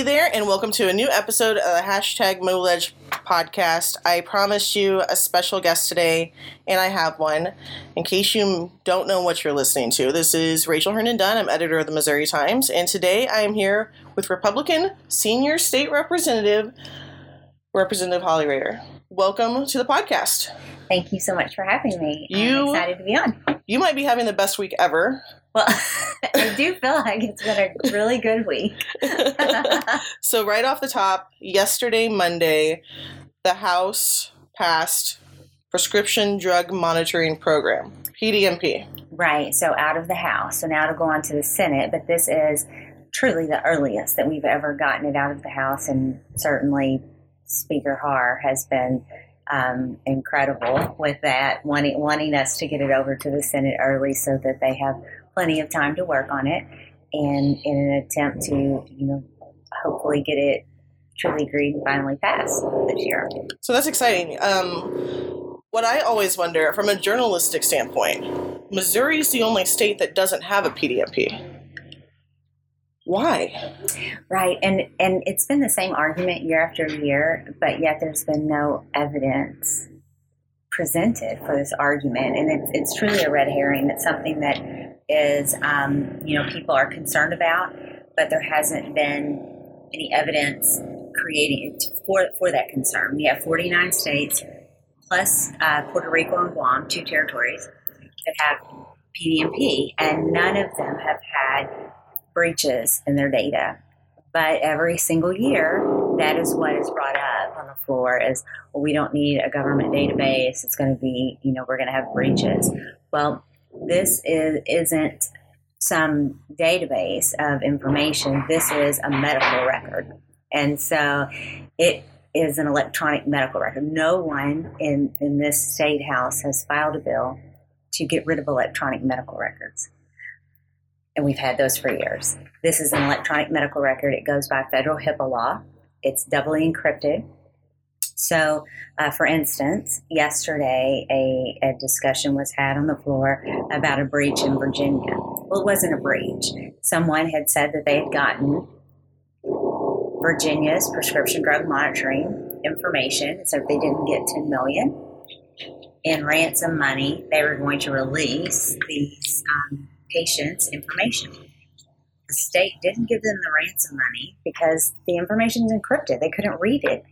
Hey there, and welcome to a new episode of the hashtag MoLeg podcast. I promised you a special guest today, and I have one. In case you don't know what you're listening to, this is Rachael Herndon Dunn. I'm editor of the Missouri Times, and today I am here with Republican Senior State Representative, Representative Holly Rehder. Welcome to the podcast. Thank you so much for having me. You- I'm excited to be on. You might be having the best week ever. Well, I do feel like it's been a really good week. so, right off the top, yesterday, Monday, the House passed Prescription Drug Monitoring Program, PDMP. right. So out of the House. So now to go on to the Senate, but this is truly the earliest that we've ever gotten it out of the House, and certainly Speaker Haahr has been um, incredible with that, wanting wanting us to get it over to the Senate early so that they have plenty of time to work on it, and in an attempt to you know hopefully get it truly agreed and finally passed this year. So, that's exciting. Um, what I always wonder from a journalistic standpoint, Missouri is the only state that doesn't have a PDMP. Why? Right, and and it's been the same argument year after year, but yet there's been no evidence presented for this argument, and it's it's truly a red herring. It's something that is, um, you know, people are concerned about, but there hasn't been any evidence creating for for that concern. We have 49 states plus uh, Puerto Rico and Guam, two territories that have PDMP, and none of them have had breaches in their data. But every single year, that is what is brought up on the floor is, well, we don't need a government database. It's going to be, you know, we're going to have breaches. Well, this is, isn't some database of information. This is a medical record. And so it is an electronic medical record. No one in, in this state house has filed a bill to get rid of electronic medical records and we've had those for years. This is an electronic medical record. It goes by federal HIPAA law. It's doubly encrypted. So, uh, for instance, yesterday a, a discussion was had on the floor about a breach in Virginia. Well, it wasn't a breach. Someone had said that they had gotten Virginia's prescription drug monitoring information, so if they didn't get 10 million in ransom money, they were going to release these um, patients information. The state didn't give them the ransom money because the information is encrypted. They couldn't read it.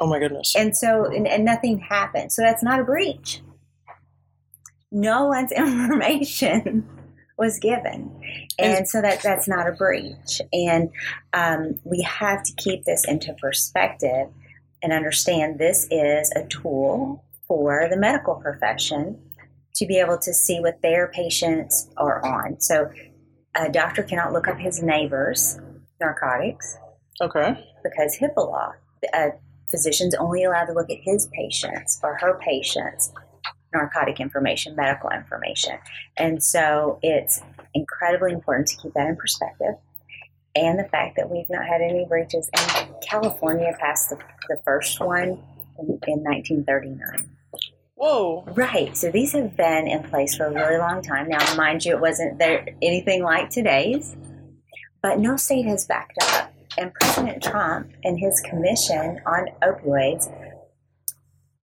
Oh my goodness. And so, and, and nothing happened. So that's not a breach. No one's information was given. And so that that's not a breach. And um, we have to keep this into perspective and understand this is a tool for the medical profession to be able to see what their patients are on. So a doctor cannot look up his neighbor's narcotics Okay. because HIPAA law. A physician's only allowed to look at his patients or her patients' narcotic information, medical information. And so it's incredibly important to keep that in perspective. And the fact that we've not had any breaches. And California passed the, the first one in, in 1939. Whoa. Right. So these have been in place for a really long time. Now, mind you, it wasn't there anything like today's, but no state has backed up. And President Trump and his commission on opioids,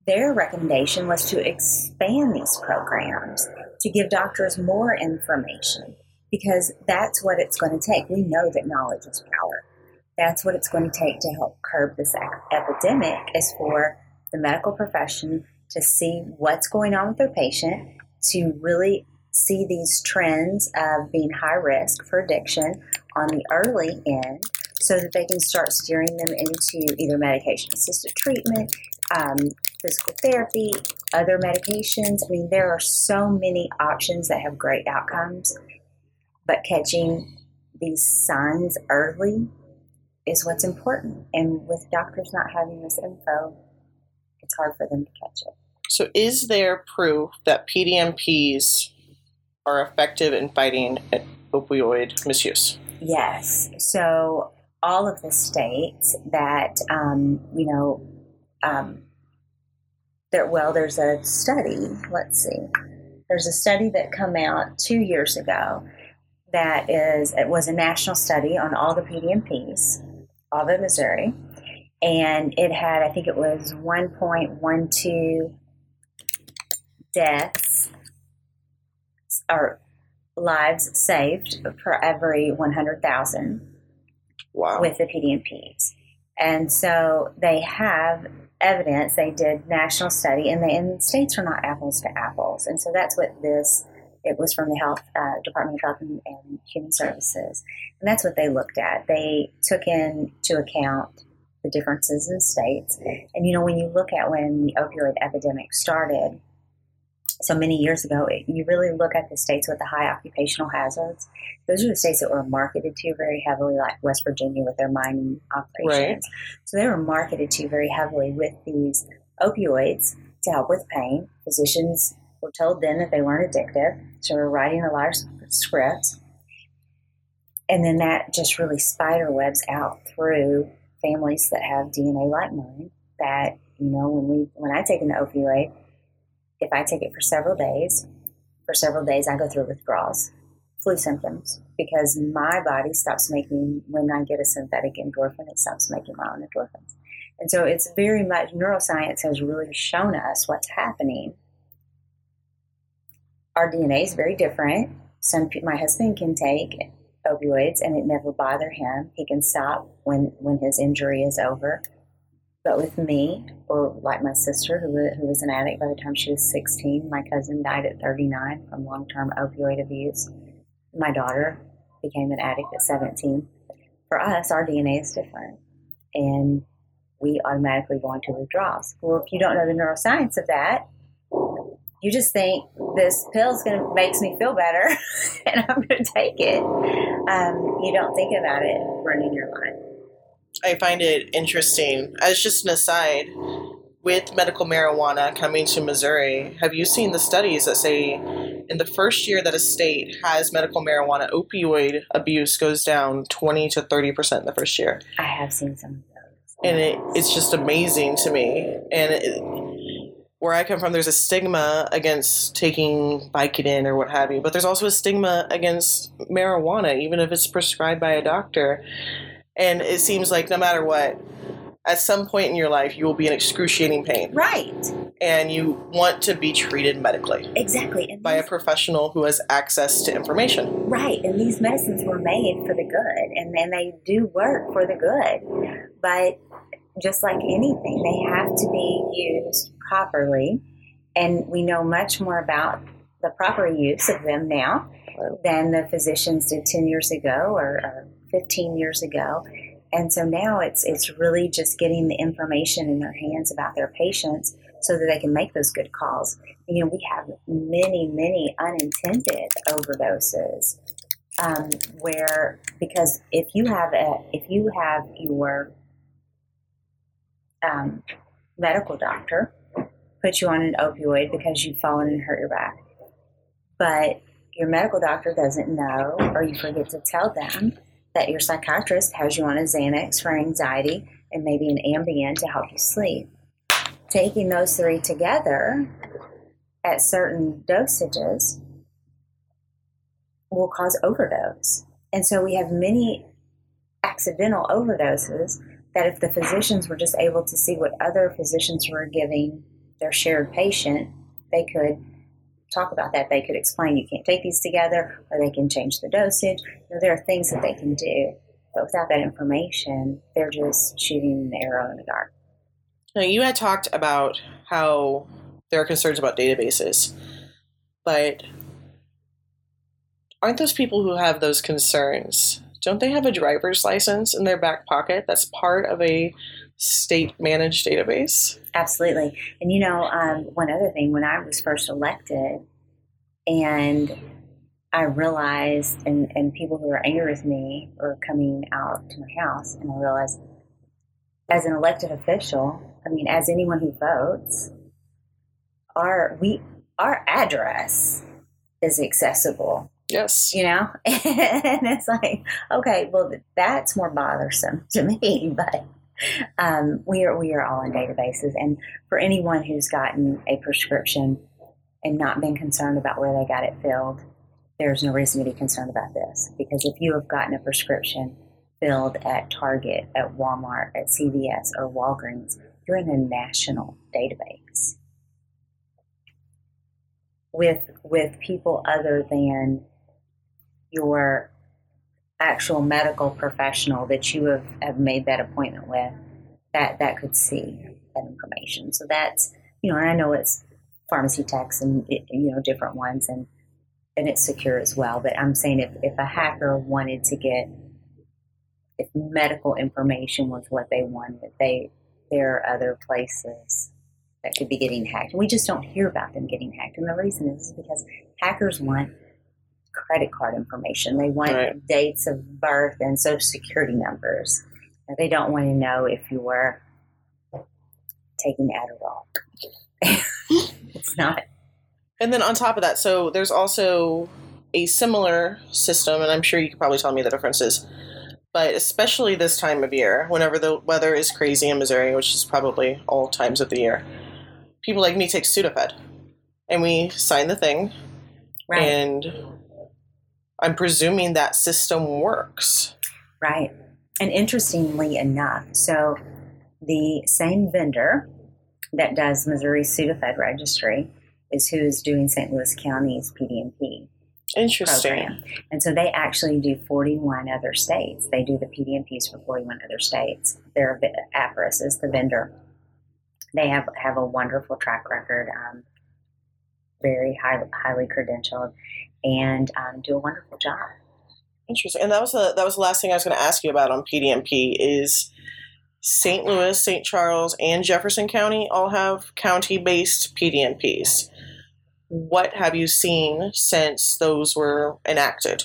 their recommendation was to expand these programs to give doctors more information because that's what it's going to take. We know that knowledge is power. That's what it's going to take to help curb this epidemic is for the medical profession to see what's going on with their patient, to really see these trends of being high risk for addiction on the early end so that they can start steering them into either medication assisted treatment, um, physical therapy, other medications. I mean, there are so many options that have great outcomes, but catching these signs early is what's important. And with doctors not having this info, it's hard for them to catch it. So, is there proof that PDMPs are effective in fighting opioid misuse? Yes. So all of the states that um, you know, um, there. Well, there's a study. Let's see. There's a study that came out two years ago that is it was a national study on all the PDMPs, Alva, Missouri, and it had, I think it was 1.12 deaths or lives saved for every 100,000 Wow. with the PDMPs. And so they have evidence. They did national study, and, they, and states are not apples to apples. And so that's what this. It was from the Health uh, Department of Health and, and Human Services, and that's what they looked at. They took into account the differences in states. And you know, when you look at when the opioid epidemic started, so many years ago, it, you really look at the states with the high occupational hazards. Those are the states that were marketed to very heavily, like West Virginia with their mining operations. So they were marketed to very heavily with these opioids to help with pain. Physicians were told then that they weren't addictive, so we're writing a lot of scripts. And then that just really spider webs out through families that have DNA like mine. That you know, when we when I take an opioid, if I take it for several days, for several days I go through withdrawals, flu symptoms, because my body stops making when I get a synthetic endorphin, it stops making my own endorphins. And so it's very much neuroscience has really shown us what's happening. Our DNA is very different. Some my husband can take opioids and it never bother him. He can stop when when his injury is over. But with me, or like my sister, who, who was an addict by the time she was 16, my cousin died at 39 from long term opioid abuse. My daughter became an addict at 17. For us, our DNA is different. And we automatically go into withdrawals. Well, if you don't know the neuroscience of that, you just think this pill is going to makes me feel better, and I'm going to take it. Um, you don't think about it running your life. I find it interesting. As just an aside, with medical marijuana coming to Missouri, have you seen the studies that say in the first year that a state has medical marijuana, opioid abuse goes down 20 to 30% in the first year? I have seen some of those. And it, it's just amazing to me. And it, where I come from, there's a stigma against taking Vicodin or what have you, but there's also a stigma against marijuana, even if it's prescribed by a doctor. And it seems like no matter what, at some point in your life, you will be in excruciating pain. Right. And you want to be treated medically. Exactly. And by a professional who has access to information. right. And these medicines were made for the good, and, and they do work for the good. But just like anything, they have to be used properly. And we know much more about the proper use of them now than the physicians did 10 years ago or, or 15 years ago. And so now it's it's really just getting the information in their hands about their patients so that they can make those good calls. You know, we have many, many unintended overdoses um, where because if you have a if you have your um, medical doctor put you on an opioid because you've fallen and hurt your back, but your medical doctor doesn't know or you forget to tell them that your psychiatrist has you on a Xanax for anxiety and maybe an Ambien to help you sleep. Taking those three together at certain dosages will cause overdose. And so we have many accidental overdoses that if the physicians were just able to see what other physicians were giving their shared patient, they could talk about that. They could explain you can't take these together, or they can change the dosage. You know, there are things that they can do, but without that information, they're just shooting an arrow in the dark. Now, you had talked about how there are concerns about databases, but aren't those people who have those concerns? Don't they have a driver's license in their back pocket that's part of a state managed database? Absolutely. And you know, um, one other thing, when I was first elected, and I realized, and, and people who were angry with me were coming out to my house, and I realized, as an elected official, I mean, as anyone who votes, our we our address is accessible Yes. you know? And it's like okay well that's more bothersome to me but um, we are we are all in databases. And for anyone who's gotten a prescription and not been concerned about where they got it filled there's no reason to be concerned about this. Because if you have gotten a prescription filled at Target, at Walmart, at CVS, or Walgreens, you're in a national database. With with people other than your actual medical professional that you have, have made that appointment with that that could see that information. So that's you know, and I know it's pharmacy techs and you know different ones and and it's secure as well. But I'm saying if, if a hacker wanted to get if medical information was what they wanted, they there are other places that could be getting hacked. We just don't hear about them getting hacked. And the reason is because hackers want credit card information. They want right. dates of birth and social security numbers. And they don't want to know if you were taking Adderall. it's not. And then on top of that, so there's also a similar system, and I'm sure you could probably tell me the differences. But especially this time of year, whenever the weather is crazy in Missouri, which is probably all times of the year, people like me take Sudafed, and we sign the thing, right. and I'm presuming that system works. Right. And interestingly enough, so the same vendor that does Missouri Sudafed registry is who is doing St. Louis County's PDMP. Interesting. Program. And so they actually do 41 other states. They do the PDMPs for 41 other states. Their Appriss is the vendor. They have, have a wonderful track record, um, very high, highly credentialed, and um, do a wonderful job. Interesting. And that was the that was the last thing I was going to ask you about on PDMP is St. Louis, St. Charles, and Jefferson County all have county-based PDMPs. What have you seen since those were enacted?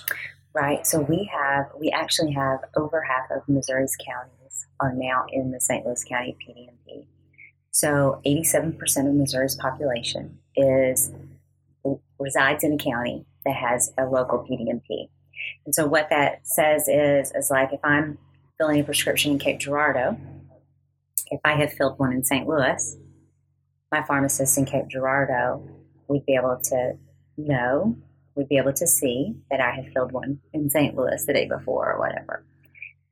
Right. So we have we actually have over half of Missouri's counties are now in the St. Louis County PDMP. So 87% of Missouri's population is resides in a county that has a local PDMP. And so what that says is, is like if I'm filling a prescription in Cape Girardeau, if I have filled one in St. Louis, my pharmacist in Cape Girardeau would be able to know, would be able to see that I have filled one in St. Louis the day before or whatever.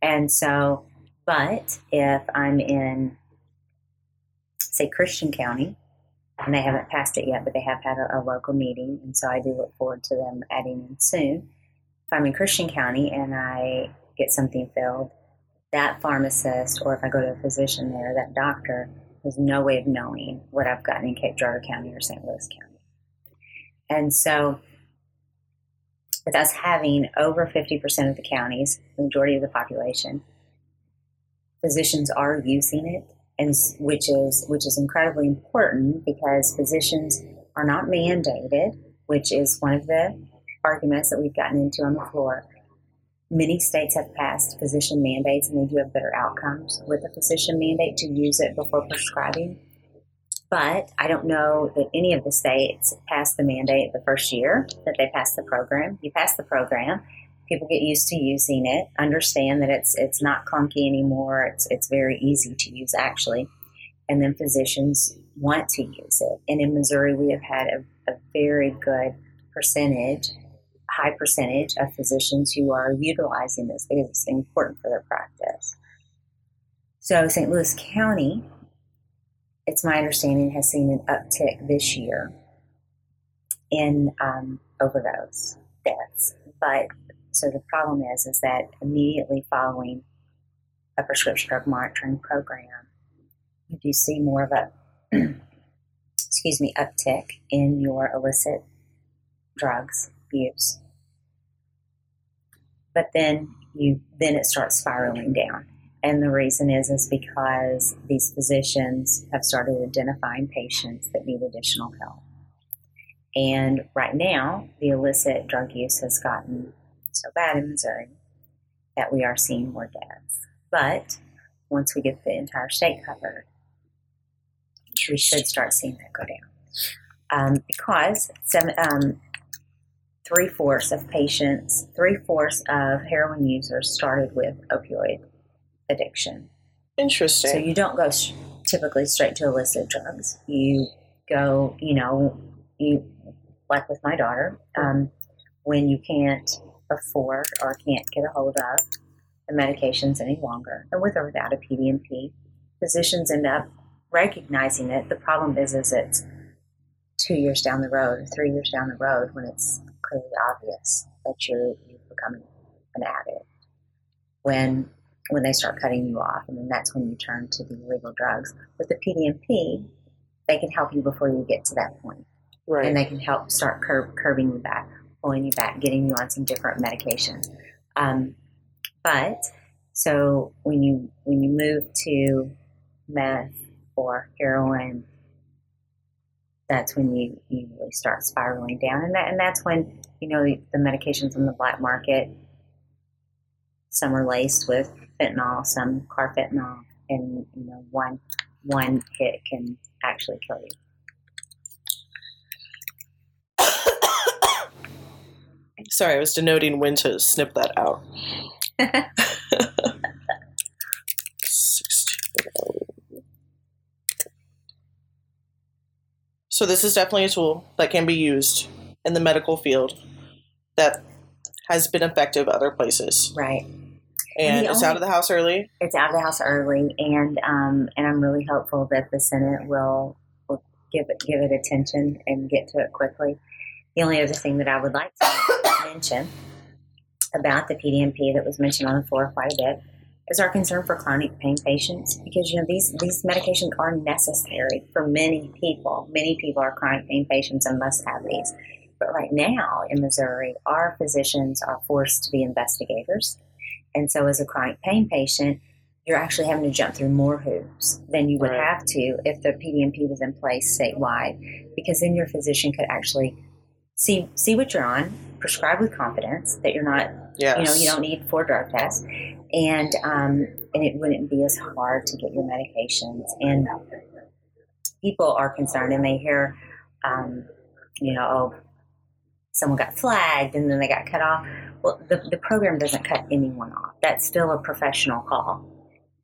And so, but if I'm in, say, Christian County, and they haven't passed it yet, but they have had a, a, local meeting, and so I do look forward to them adding in soon. If I'm in Christian County and I get something filled, that pharmacist, or if I go to a physician there, that doctor has no way of knowing what I've gotten in Cape Girardeau County or St. Louis County. And so, with us having over 50% of the counties, the majority of the population, physicians are using it and which is which is incredibly important because physicians are not mandated, which is one of the arguments that we've gotten into on the floor. Many states have passed physician mandates and they do have better outcomes with a physician mandate to use it before prescribing. But I don't know that any of the states passed the mandate the first year that they passed the program. You pass the program, people get used to using it, understand that it's it's not clunky anymore. It's it's very easy to use actually, and then physicians want to use it. And in Missouri, we have had a, a very good percentage, high percentage of physicians who are utilizing this because it's important for their practice. So St. Louis County, it's my understanding, has seen an uptick this year in um, overdose deaths, but so the problem is, is that immediately following a prescription drug monitoring program, you do see more of a, excuse me, uptick in your illicit drugs use. But then you then it starts spiraling down. And the reason is is because these physicians have started identifying patients that need additional help. And right now, the illicit drug use has gotten so bad in Missouri that we are seeing more deaths. But once we get the entire state covered, we should start seeing that go down. Um, because some, um, three fourths of patients, three fourths of heroin users started with opioid addiction. Interesting. So you don't go sh- typically straight to illicit drugs. You go, you know, you like with my daughter, um, when you can't afford or can't get a hold of the medications any longer, and with or without a PDMP. Physicians end up recognizing it. The problem is, is it's two years down the road or three years down the road when it's clearly obvious that you're, you're becoming an addict. When when they start cutting you off, and then that's when you turn to the illegal drugs. With the PDMP, they can help you before you get to that point, Right. and they can help start curb, curbing you back, pulling you back, getting you on some different medication. Um, but so when you when you move to meth or heroin, that's when you, you really start spiraling down, and that and that's when you know the, medications on the black market. Some are laced with fentanyl, some carfentanil, and you know one one hit can actually kill you. Sorry, I was denoting when to snip that out. 16. So this is definitely a tool that can be used in the medical field that has been effective other places. Right. And the it's only- out of the house early. It's out of the house early, and um, and I'm really hopeful that the Senate will will give it give it attention and get to it quickly. The only other thing that I would like to mention about the PDMP that was mentioned on the floor quite a bit is our concern for chronic pain patients because you know these these medications are necessary for many people. Many people are chronic pain patients and must have these. But right now in Missouri, our physicians are forced to be investigators. And so, as a chronic pain patient, you're actually having to jump through more hoops than you would Right. have to if the PDMP was in place statewide, because then your physician could actually see see what you're on, prescribe with confidence that you're not, Yes. you know, you don't need four drug tests, and um, and it wouldn't be as hard to get your medications. And people are concerned, and they hear, um, you know, oh, someone got flagged and then they got cut off. Well, the, the program doesn't cut anyone off. That's still a professional call.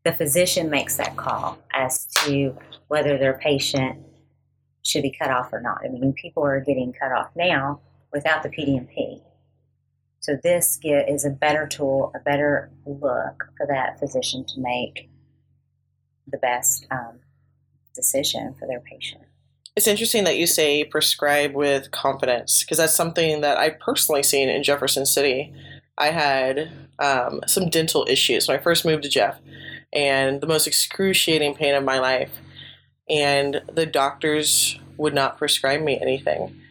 The physician makes that call as to whether their patient should be cut off or not. I mean, people are getting cut off now without the PDMP. So this is a better tool, a better look for that physician to make the best um, decision for their patient. It's interesting that you say prescribe with confidence because that's something that I've personally seen in Jefferson City. I had um, some dental issues when I first moved to Jeff, and the most excruciating pain of my life. And the doctors would not prescribe me anything,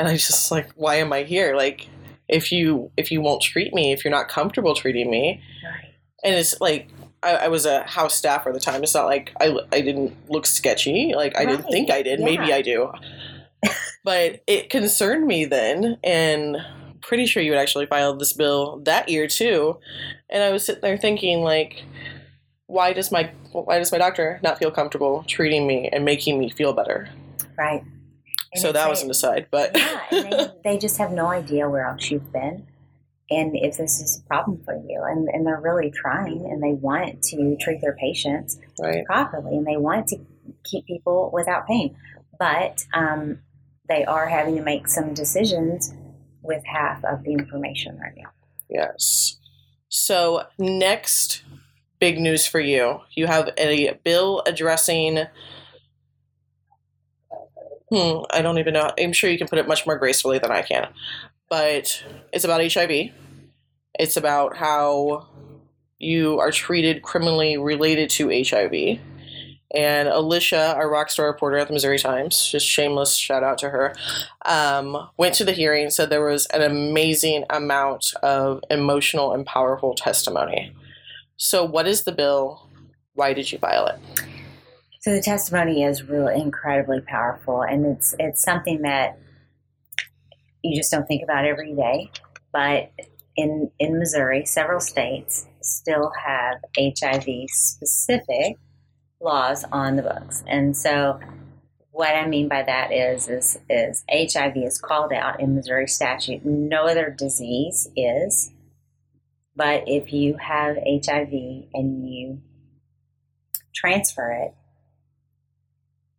and I was just like, why am I here? Like, if you if you won't treat me, if you're not comfortable treating me, Right. and it's like I, I was a house staffer at the time. It's not like I, I didn't look sketchy. Like I didn't think I did. Maybe I do. but it concerned me then, and pretty sure you had actually filed this bill that year too. And I was sitting there thinking, like, why does my why does my doctor not feel comfortable treating me and making me feel better? Right. And so that a- was an aside, but yeah, they, they just have no idea where else you've been and if this is a problem for you. And, and they're really trying and they want to treat their patients right. properly and they want to keep people without pain. But um, they are having to make some decisions with half of the information right now. Yes. So, next big news for you you have a bill addressing. Hmm, I don't even know. I'm sure you can put it much more gracefully than I can. But it's about HIV. It's about how you are treated criminally related to HIV. And Alicia, our rock star reporter at the Missouri Times, just shameless shout out to her, um, went to the hearing, said there was an amazing amount of emotional and powerful testimony. So, what is the bill? Why did you file it? So the testimony is really incredibly powerful, and it's it's something that you just don't think about every day. But in in Missouri, several states still have HIV specific laws on the books, and so what I mean by that is is is HIV is called out in Missouri statute. No other disease is, but if you have HIV and you transfer it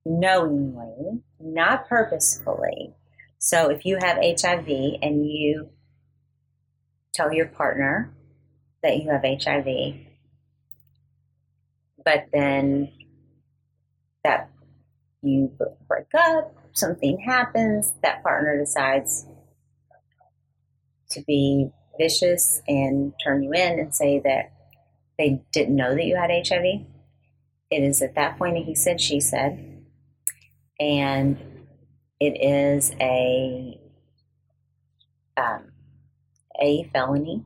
knowingly, not purposefully. So if you have HIV and you tell your partner that you have HIV, but then that you break up, something happens, that partner decides to be vicious and turn you in and say that they didn't know that you had HIV. It is at that point that he said, she said, and it is a um, a felony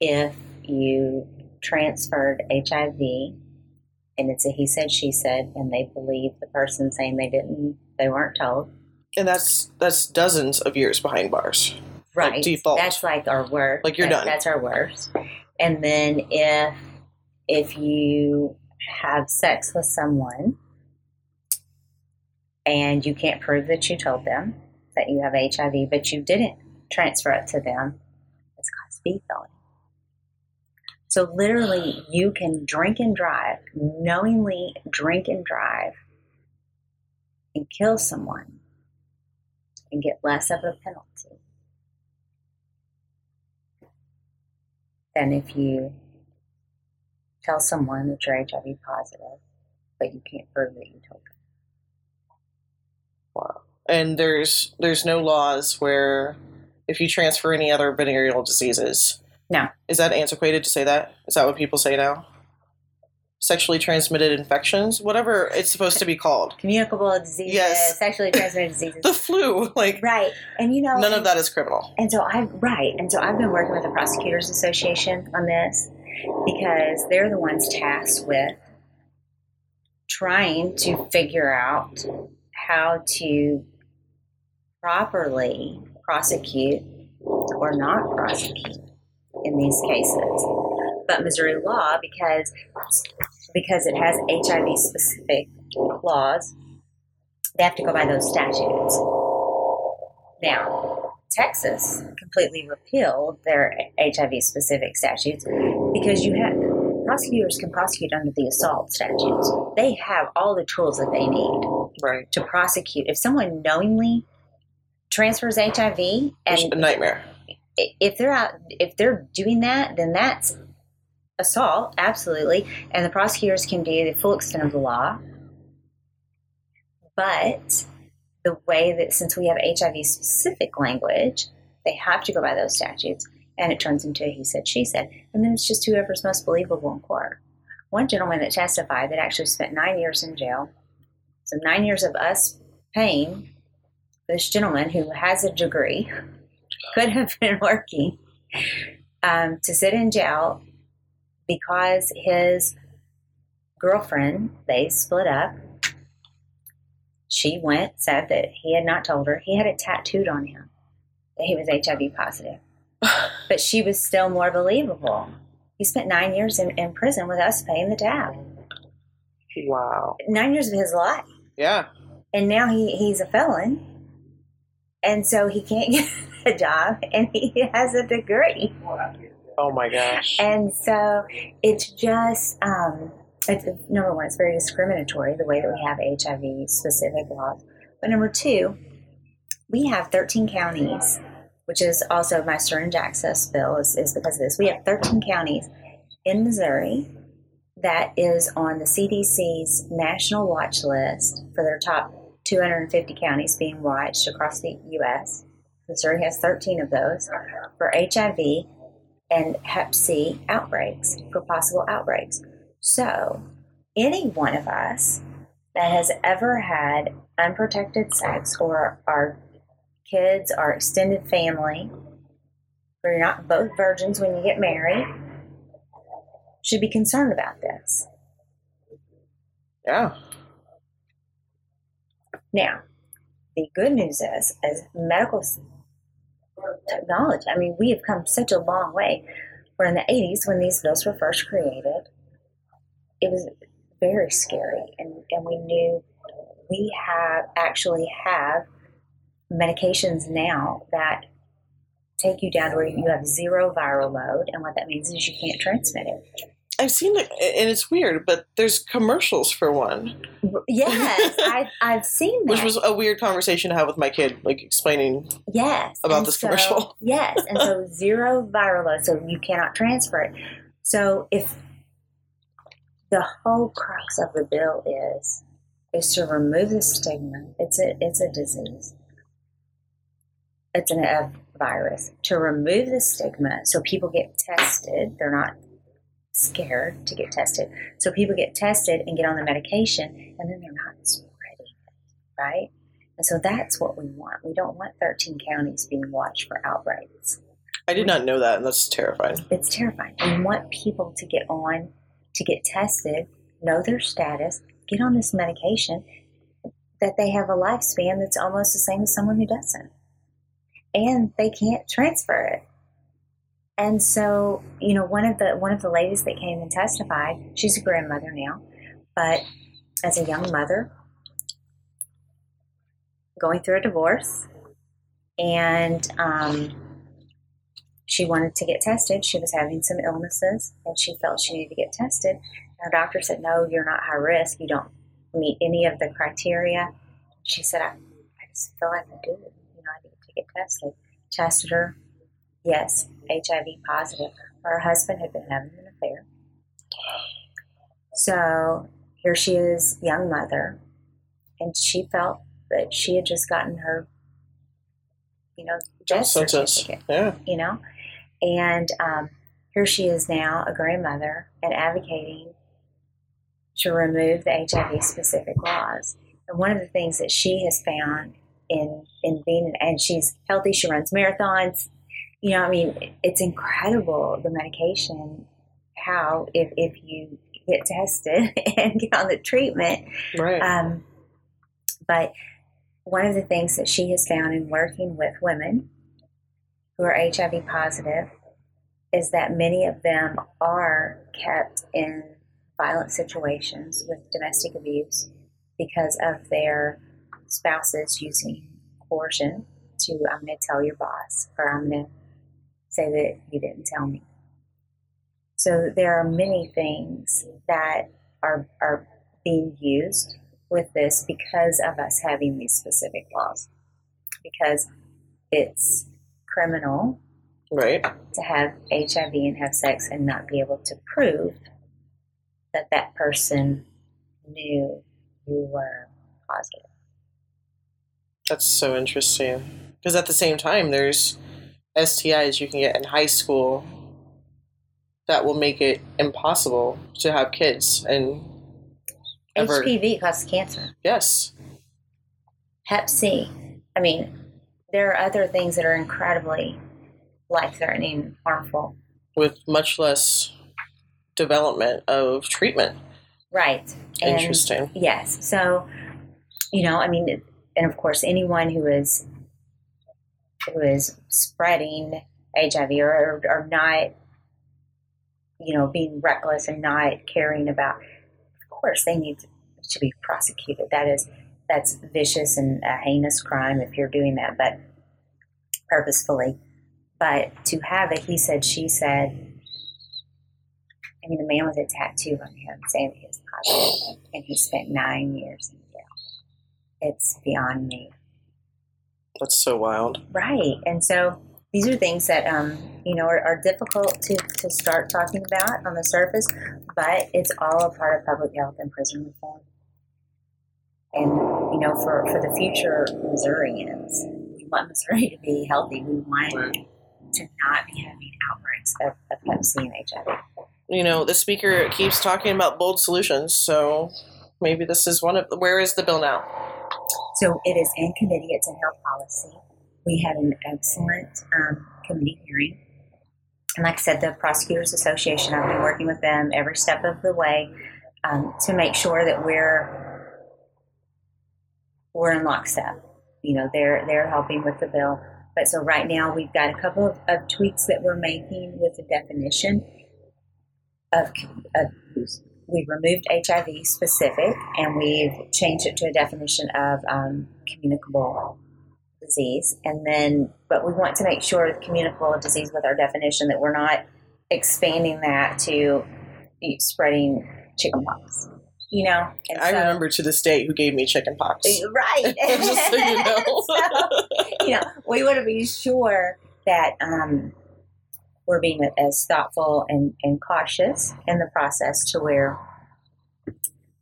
if you transferred HIV and it's a he said she said and they believe the person saying they didn't they weren't told And that's that's dozens of years behind bars. right default. that's like our worst Like you're That- done. that's our worst and then if if you have sex with someone and you can't prove that you told them that you have HIV but you didn't transfer it to them it's class B felony so literally you can drink and drive knowingly drink and drive and kill someone and get less of a penalty than if you tell someone that you're HIV positive, but you can't prove that you told them. Wow. And there's there's no laws where if you transfer any other venereal diseases. No. Is that antiquated to say that? Is that what people say now? Sexually transmitted infections, whatever it's supposed to be called. Communicable diseases, Yes. sexually transmitted diseases. The flu, like right. And you know, none of that is criminal. And so I right, and so I've been working with the Prosecutors Association on this because they're the ones tasked with trying to figure out how to properly prosecute or not prosecute in these cases. But Missouri law, because because it has HIV specific laws, they have to go by those statutes. Now, Texas completely repealed their HIV specific statutes because you have prosecutors can prosecute under the assault statutes. They have all the tools that they need Right. to prosecute. If someone knowingly transfers HIV It's a nightmare. if they're out if they're doing that, then that's assault, absolutely. And the prosecutors can do the full extent of the law. But the way that since we have HIV specific language, they have to go by those statutes, and it turns into he said, she said, and then it's just whoever's most believable in court. One gentleman that testified that actually spent nine years in jail, so nine years of us paying this gentleman who has a degree, could have been working um, to sit in jail because his girlfriend, they split up. She went, said that he had not told her. He had it tattooed on him that he was HIV positive. But she was still more believable. He spent nine years in, in prison with us paying the tab. Wow. Nine years of his life. Yeah. And now he, he's a felon. And so he can't get a job and he has a degree. Oh my gosh. And so it's just, um, it's, number one, it's very discriminatory the way that we have HIV specific laws. But number two, we have 13 counties, which is also my syringe access bill is, is because of this. We have 13 counties in Missouri that is on the CDC's national watch list for their top 250 counties being watched across the U.S. Missouri has 13 of those for HIV and Hep C outbreaks, for possible outbreaks. So, any one of us that has ever had unprotected sex, or our kids, our extended family, or you're not both virgins when you get married, should be concerned about this. Yeah. Now, the good news is, as medical technology, I mean, we have come such a long way. Where in the 80s, when these bills were first created, it was very scary, and, and we knew we have actually have medications now that take you down to where you have zero viral load, and what that means is you can't transmit it. I've seen it, and it's weird, but there's commercials for one, Yes, I've, I've seen that. which was a weird conversation to have with my kid, like explaining. yes about this so- commercial. yes, and so zero viral load, so you cannot transfer it. So if the whole crux of the bill is is to remove the stigma, it's a it's a disease. It's an, a virus. To remove the stigma, so people get tested, they're not scared to get tested. So people get tested and get on the medication, and then they're not spreading it, right? And so that's what we want. We don't want 13 counties being watched for outbreaks. I did not know that, and that's terrifying. It's terrifying. We want people to get on, to get tested, know their status, get on this medication, that they have a lifespan that's almost the same as someone who doesn't. And they can't transfer it. And so, you know, one of the one of the ladies that came and testified, she's a grandmother now, but as a young mother, going through a divorce, and um, she wanted to get tested. She was having some illnesses, and she felt she needed to get tested. Her doctor said, "No, you're not high risk. You don't meet any of the criteria." She said, "I, I just feel like I do. You know, I need to get tested." Tested her. Yes, HIV positive. Her husband had been having an affair. So here she is, young mother, and she felt that she had just gotten her, you know, death certificate Yeah. you know? And um, here she is now, a grandmother, and advocating to remove the HIV specific laws. And one of the things that she has found in in being, and she's healthy, she runs marathons. You know, I mean, it's incredible the medication. How if if you get tested and get on the treatment, Right. um, but one of the things that she has found in working with women who are HIV positive is that many of them are kept in violent situations with domestic abuse because of their spouses using coercion to, I'm going to tell your boss, or I'm going to say that you didn't tell me. So there are many things that are, are being used with this because of us having these specific laws. Because it's criminal right. to have HIV and have sex and not be able to prove that that person knew you were positive. That's so interesting. Because at the same time, there's STIs you can get in high school that will make it impossible to have kids. And ever, HPV causes cancer. yes, Hep C. I mean, there are other things that are incredibly life threatening, harmful. with much less development of treatment. Right. And Interesting. Yes. So, you know, I mean, and of course, anyone who is who is spreading HIV or, or not, you know, being reckless and not caring about, of course, they need to be prosecuted. That is, that's vicious and a heinous crime if you're doing that, but purposefully. But to have a he said, she said, I mean, the man with a tattoo on him saying he was positive, and he spent nine years in. It's beyond me. That's so wild. Right. And so these are things that, um, you know, are, are difficult to, to start talking about on the surface, but it's all a part of public health and prison reform. And, you know, for, for the future Missourians, we want Missouri to be healthy. We want Right. to not be having outbreaks of, of Hep C and HIV. You know, the speaker keeps talking about bold solutions, so maybe this is one of. Where is the bill now? So it is in committee. It's in health policy. We had an excellent um, committee hearing. And like I said, the Prosecutors Association, I've been working with them every step of the way um, to make sure that we're we're in lockstep. You know, they're they're helping with the bill. But so right now we've got a couple of, of tweaks that we're making with the definition of, of we've removed HIV specific and we've changed it to a definition of um, communicable disease. And then, but we want to make sure communicable disease with our definition that we're not expanding that to spreading chickenpox. You know, and I so, remember to this day who gave me chickenpox. Right, just so you know. so, you know, we want to be sure that um, we're being as thoughtful and, and cautious in the process to where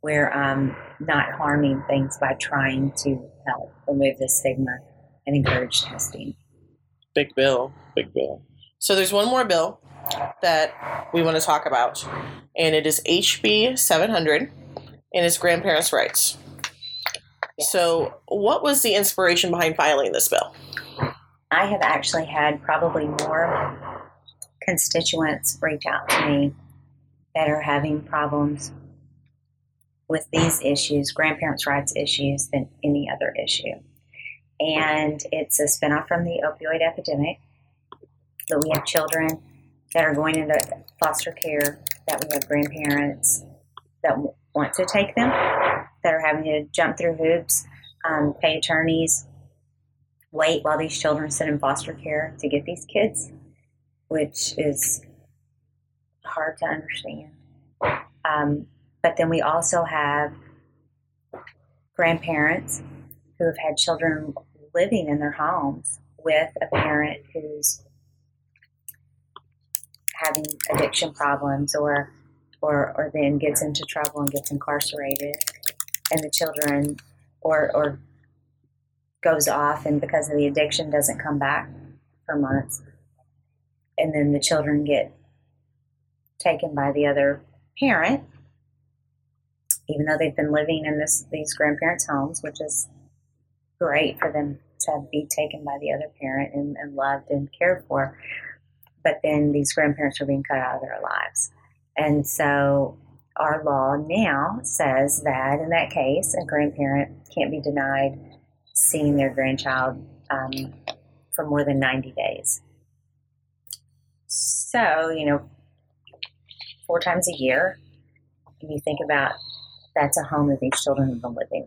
we're um, not harming things by trying to help remove the stigma and encourage testing. Big bill, big bill. So there's one more bill that we want to talk about, and it is HB 700, and it's grandparents' rights. Yes. So, what was the inspiration behind filing this bill? I have actually had probably more constituents reach out to me that are having problems with these issues, grandparents' rights issues, than any other issue. And it's a spinoff from the opioid epidemic. But we have children that are going into foster care, that we have grandparents that want to take them, that are having to jump through hoops, um, pay attorneys, wait while these children sit in foster care to get these kids, which is hard to understand. Um, but then we also have grandparents who have had children living in their homes with a parent who's having addiction problems or or or then gets into trouble and gets incarcerated and the children or or goes off and because of the addiction doesn't come back for months and then the children get taken by the other parent even though they've been living in this these grandparents homes which is great for them to be taken by the other parent and, and loved and cared for but then these grandparents are being cut out of their lives. And so our law now says that in that case, a grandparent can't be denied seeing their grandchild um, for more than 90 days. So, you know, four times a year, if you think about that's a home that these children have been living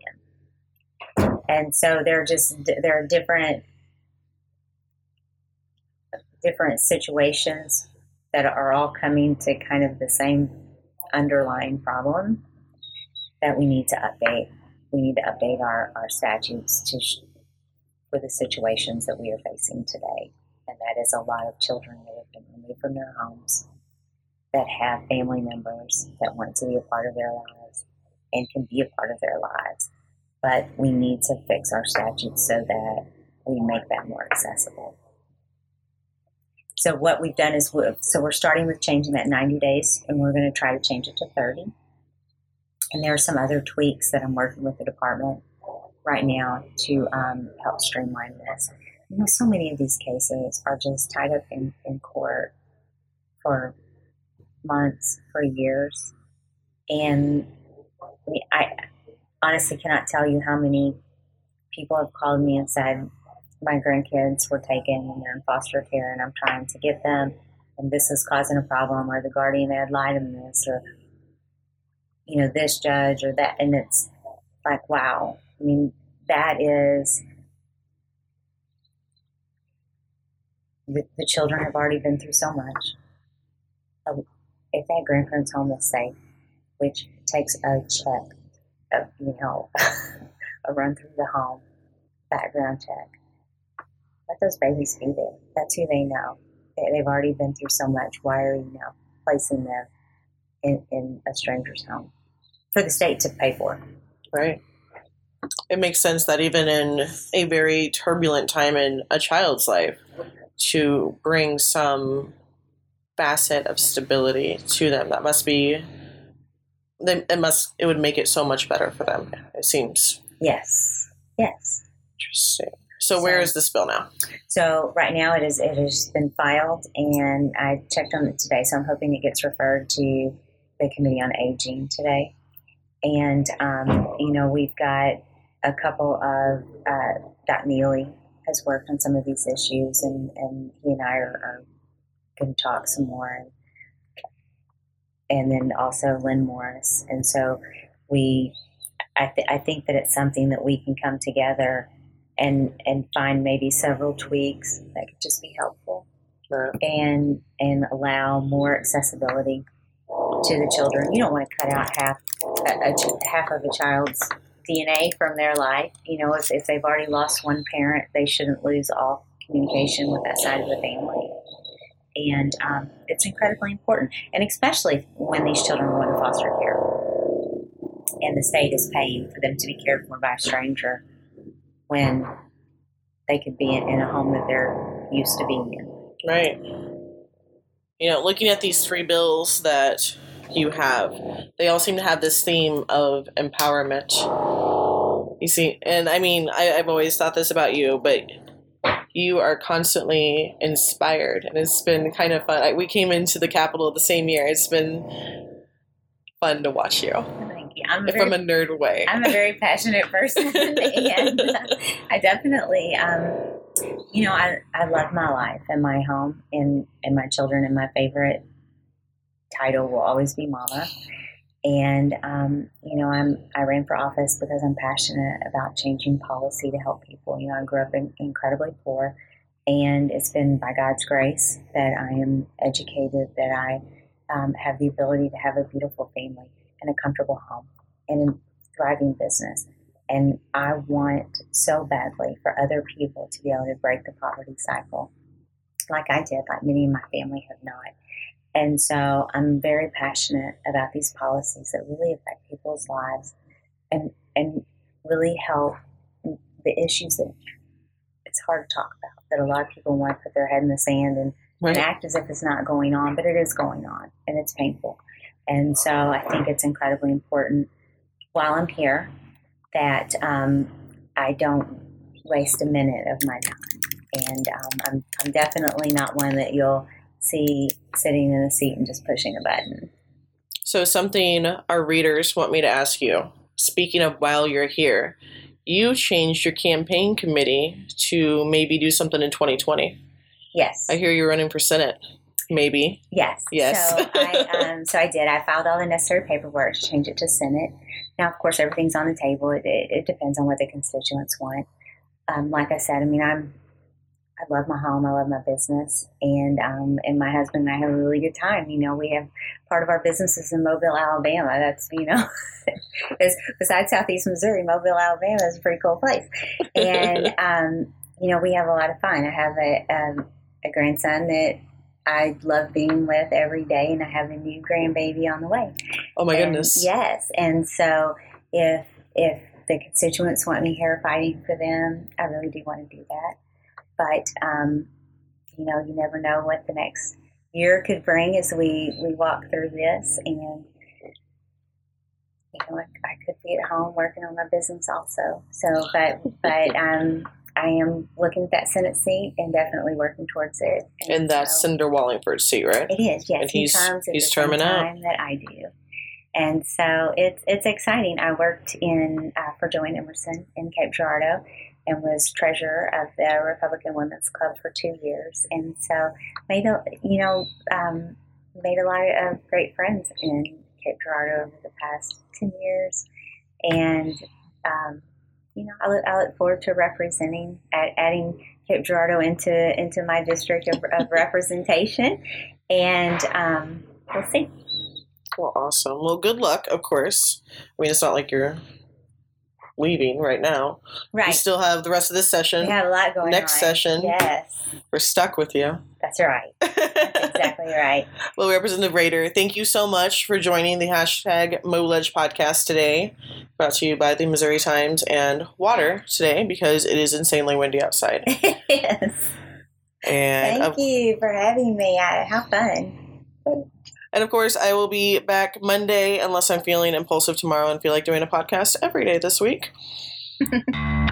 in. And so there are just there are different different situations that are all coming to kind of the same underlying problem that we need to update. We need to update our, our statutes to for the situations that we are facing today. And that is a lot of children that have been removed from their homes, that have family members that want to be a part of their lives and can be a part of their lives. But we need to fix our statutes so that we make that more accessible. So what we've done is, we're, so we're starting with changing that 90 days, and we're going to try to change it to 30. And there are some other tweaks that I'm working with the department right now to um, help streamline this. You know, so many of these cases are just tied up in, in court for months, for years. And I, mean, I honestly cannot tell you how many people have called me and said, my grandkids were taken and they're in foster care and I'm trying to get them and this is causing a problem or the guardian had ad litem this or you know this judge or that and it's like wow i mean that is the, the children have already been through so much if that grandparents home is safe which takes a check of, you know a run through the home background check let those babies be there. That's who they know. They've already been through so much. Why are you now placing them in, in a stranger's home for the state to pay for? Right. It makes sense that even in a very turbulent time in a child's life, to bring some facet of stability to them, that must be. they, It must. It would make it so much better for them. It seems. Yes. Yes. Interesting. So where is this bill now? So right now it is it has been filed, and I checked on it today. So I'm hoping it gets referred to the Committee on Aging today. And um, you know we've got a couple of uh, Doc Neely has worked on some of these issues, and, and he and I are, are going to talk some more. And, and then also Lynn Morris. And so we, I, th- I think that it's something that we can come together and and find maybe several tweaks that could just be helpful right. and and allow more accessibility to the children. You don't want to cut out half a, a, half of a child's DNA from their life. You know, if, if they've already lost one parent, they shouldn't lose all communication with that side of the family. And um, it's incredibly important, and especially when these children are in foster care, and the state is paying for them to be cared for by a stranger when they could be in, in a home that they're used to being in. Right. You know, looking at these three bills that you have, they all seem to have this theme of empowerment. You see, and I mean, I, I've always thought this about you, but you are constantly inspired, and it's been kind of fun. I, we came into the Capitol the same year. It's been fun to watch you. Thank you. I'm from a nerd way. I'm a very passionate person, and I definitely, um, you know, I, I love my life and my home and and my children, and my favorite title will always be mama. And um, you know, I'm I ran for office because I'm passionate about changing policy to help people. You know, I grew up in, incredibly poor, and it's been by God's grace that I am educated, that I um, have the ability to have a beautiful family and a comfortable home and a thriving business. And I want so badly for other people to be able to break the poverty cycle, like I did, like many in my family have not. And so I'm very passionate about these policies that really affect people's lives and, and really help the issues that it's hard to talk about, that a lot of people want to put their head in the sand and, right. and act as if it's not going on, but it is going on and it's painful. And so I think it's incredibly important while I'm here that um, I don't waste a minute of my time. And um, I'm, I'm definitely not one that you'll see sitting in a seat and just pushing a button. So, something our readers want me to ask you. Speaking of while you're here, you changed your campaign committee to maybe do something in 2020. Yes. I hear you're running for Senate. Maybe. Yes. Yes. So I, um, so I did. I filed all the necessary paperwork to change it to Senate. Now, of course, everything's on the table. It, it, it depends on what the constituents want. Um, like I said, I mean, I'm I love my home. I love my business, and um, and my husband and I have a really good time. You know, we have part of our business is in Mobile, Alabama. That's you know, besides Southeast Missouri, Mobile, Alabama is a pretty cool place, and um, you know, we have a lot of fun. I have a um, a grandson that I love being with every day, and I have a new grandbaby on the way. Oh my and, goodness! Yes, and so if if the constituents want me here fighting for them, I really do want to do that. But um, you know, you never know what the next year could bring as we we walk through this, and you know, I, I could be at home working on my business also. So, but but um, I am looking at that Senate seat and definitely working towards it. And, and that's so, Senator Wallingford's seat, right? It is, yes. And he's, terms he's terming out. that I do. And so it's it's exciting. I worked in uh, for Jo Ann Emerson in Cape Girardeau, and was treasurer of the Republican Women's Club for two years, and so made a you know um, made a lot of great friends in Cape Girardeau over the past ten years, and um, you know I look, I look forward to representing at adding Cape Girardeau into into my district of, of representation, and um, we'll see. Well, awesome. Well, good luck, of course. I mean, it's not like you're leaving right now. Right. We still have the rest of this session. We have a lot going on. Next on. session. Yes. We're stuck with you. That's right. That's exactly right. well, Representative Rehder, thank you so much for joining the hashtag MoLeg podcast today. Brought to you by the Missouri Times and water today because it is insanely windy outside. yes. And thank you for having me. I, how fun. And of course, I will be back Monday unless I'm feeling impulsive tomorrow and feel like doing a podcast every day this week.